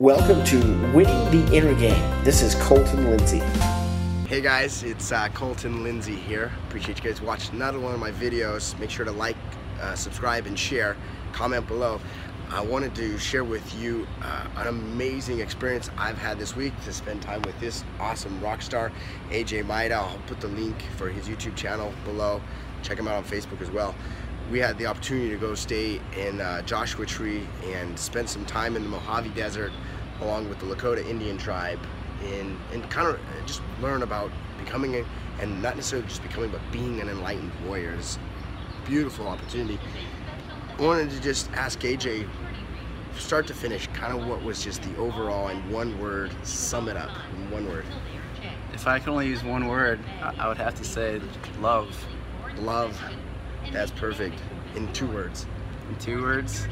Welcome to Winning the Inner Game. This is Colton Lindsay. Hey guys, it's uh, Colton Lindsay here. Appreciate you guys watching another one of my videos. Make sure to like, uh, subscribe, and share. Comment below. I wanted to share with you uh, an amazing experience I've had this week to spend time with this awesome rock star, AJ Maida. I'll put the link for his YouTube channel below. Check him out on Facebook as well. We had the opportunity to go stay in uh, Joshua Tree and spend some time in the Mojave Desert along with the Lakota Indian tribe and, and kind of just learn about becoming a, and not necessarily just becoming, but being an enlightened warrior. It's a beautiful opportunity. I wanted to just ask AJ, start to finish, kind of what was just the overall in one word, sum it up in one word. If I could only use one word, I would have to say love. Love. That's perfect. In two words. In two words,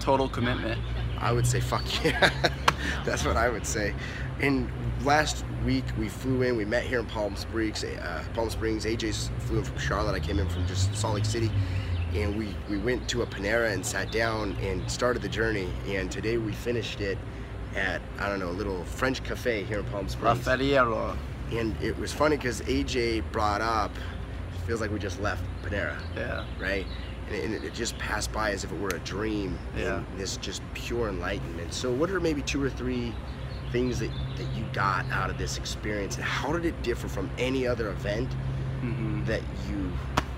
total commitment. I would say fuck yeah. That's what I would say. And last week we flew in. We met here in Palm Springs. Uh, Palm Springs. AJ's flew in from Charlotte. I came in from just Salt Lake City, and we we went to a Panera and sat down and started the journey. And today we finished it at I don't know a little French cafe here in Palm Springs. Raffaello. And it was funny because AJ brought up. Feels like we just left Panera. Yeah. Right and it, just passed by as if it were a dream. Yeah. this just pure enlightenment. So, what are maybe two or three things that, that you got out of this experience, and how did it differ from any other event mm-hmm. that you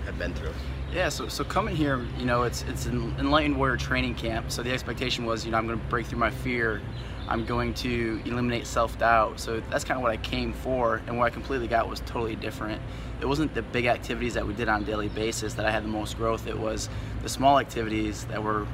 have been through? Yeah, so, so coming here, you know, it's it's an enlightened warrior training camp. So the expectation was, you know, I'm going to break through my fear. I'm going to eliminate self-doubt. So that's kind of what I came for, and what I completely got was totally different. It wasn't the big activities that we did on a daily basis that I had the most growth. It was the small activities that were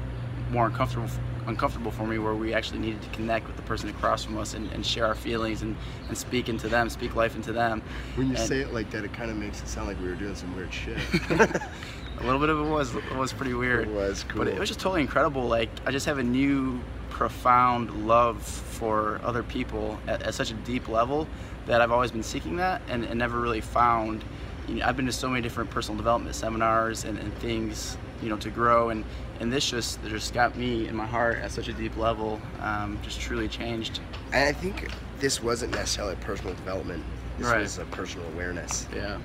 more uncomfortable uncomfortable for me where we actually needed to connect with the person across from us and, and share our feelings and, and speak into them, speak life into them. When you and, say it like that, it kind of makes it sound like we were doing some weird shit. a little bit of it was it was pretty weird. It was cool. But it was just totally incredible. Like I just have a new profound love for other people at, at such a deep level that I've always been seeking that and, and never really found. You know, I've been to so many different personal development seminars and, and things, you know, to grow and and this just just got me in my heart at such a deep level, um, just truly changed. And I think this wasn't necessarily personal development. This right. was a personal awareness. Yeah.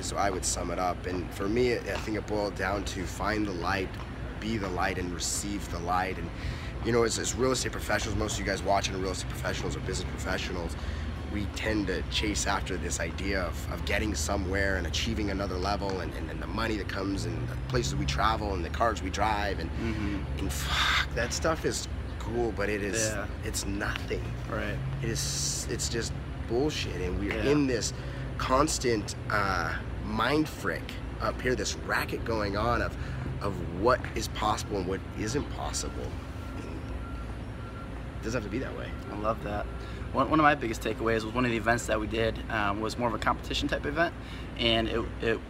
So I would sum it up. And for me, I think it boiled down to find the light, be the light, and receive the light. And you know, as, as real estate professionals, most of you guys watching are real estate professionals or business professionals, we tend to chase after this idea of, of getting somewhere and achieving another level and, and, and, the money that comes and the places we travel and the cars we drive and, mm-hmm. and fuck, that stuff is cool, but it is, yeah. it's nothing. Right. It is, it's just bullshit. And we're yeah. in this constant uh, mind frick up here, this racket going on of, of what is possible and what isn't possible. It doesn't have to be that way. I love that. One, one of my biggest takeaways was one of the events that we did um, was more of a competition type event, and it, it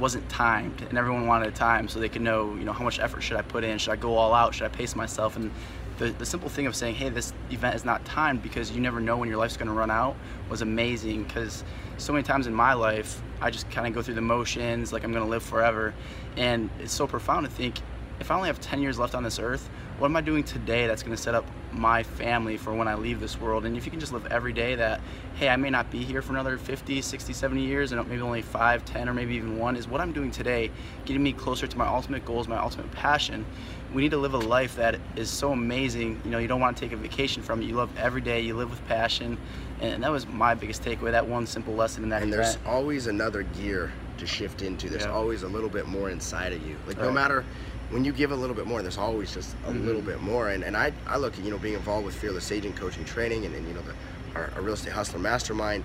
wasn't timed, and everyone wanted a time so they could know, you know, how much effort should I put in? Should I go all out? Should I pace myself? And the, the simple thing of saying, hey, this event is not timed because you never know when your life's going to run out was amazing because so many times in my life, I just kind of go through the motions like I'm going to live forever. And it's so profound to think if I only have 10 years left on this earth, what am I doing today that's going to set up my family for when I leave this world? And if you can just live every day that, hey, I may not be here for another 50, 60, 70 years, and maybe only 5, 10, or maybe even one, is what I'm doing today getting me closer to my ultimate goals, my ultimate passion? We need to live a life that is so amazing. You know, you don't want to take a vacation from it. You love every day, you live with passion. And that was my biggest takeaway, that one simple lesson in that And event. there's always another gear to shift into. There's Yeah. always a little bit more inside of you. Like no Right. matter when you give a little bit more, there's always just a Mhm. little bit more. And and I, I look at you know being involved with Fearless Agent Coaching Training and, and you know the our, our real estate hustler mastermind.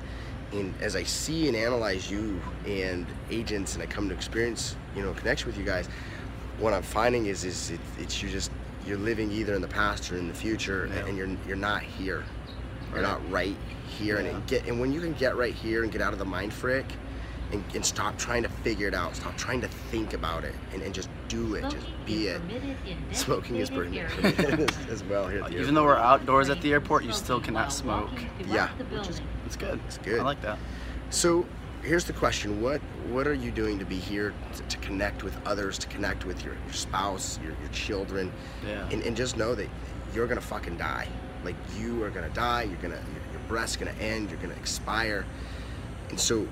And as I see and analyze you and agents, and I come to experience you know connection with you guys, what I'm finding is is it, it's you just you're living either in the past or in the future, Yeah. and you're you're not here. You're Right. not right here, and Yeah. it get and when you can get right here and get out of the mind frick, and, and stop trying to figure it out, stop trying to think about it, and, and just do it, just be it. Smoking is permitted as, as well here. At the Even though we're outdoors at the airport, you still cannot smoke. Yeah. Which is, it's good. It's good. I like that. So here's the question: What what are you doing to be here to, to connect with others, to connect with your, your spouse, your, your children, Yeah. and, and just know that you're gonna fucking die. like you are gonna die. You're gonna your, your breath's gonna end. You're gonna expire. And so,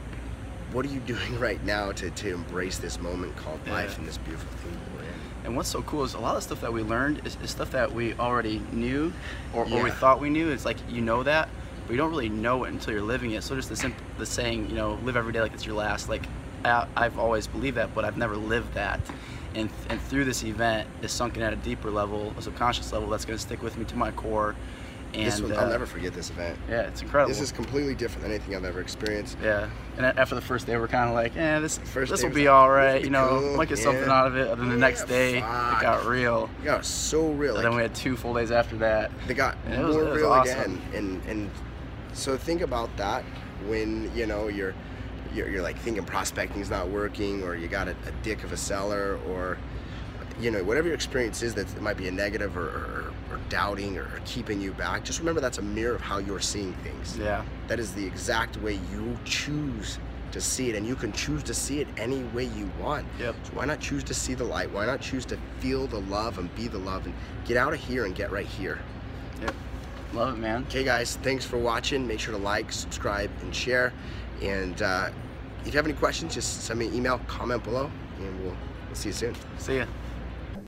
what are you doing right now to, to embrace this moment called Yeah. life and this beautiful thing we're in? And what's so cool is a lot of stuff that we learned is, is stuff that we already knew or, or we thought we knew. It's like you know that, but you don't really know it until you're living it. So just the simple, the saying, you know, live every day like it's your last. Like I, I've always believed that, but I've never lived that. And and through this event, is sunken at a deeper level, a subconscious level that's going to stick with me to my core. And this one, I'll uh, never forget this event. Yeah, it's incredible. This is completely different than anything I've ever experienced. Yeah, and after the first day, we're kind of like, eh, this First this will be like, all right, be you know, cool, might get something out of it. And then the next Yeah, day, fuck. it got real. Yeah, it was so real. And Like, then we had two full days after that. they got And more was real awesome. again and and so think about that when you know you're you're, you're like thinking prospecting is not working or you got a, a dick of a seller or you know whatever your experience is that it might be a negative or, or, or doubting or, or keeping you back just remember that's a mirror of how you're seeing things Yeah, that is the exact way you choose to see it and you can choose to see it any way you want Yep. so why not choose to see the light why not choose to feel the love and be the love and get out of here and get right here yep. Love it, man. Okay, guys, thanks for watching. Make sure to like, subscribe, and share. And uh, if you have any questions, just send me an email, comment below, and we'll, we'll see you soon. See ya.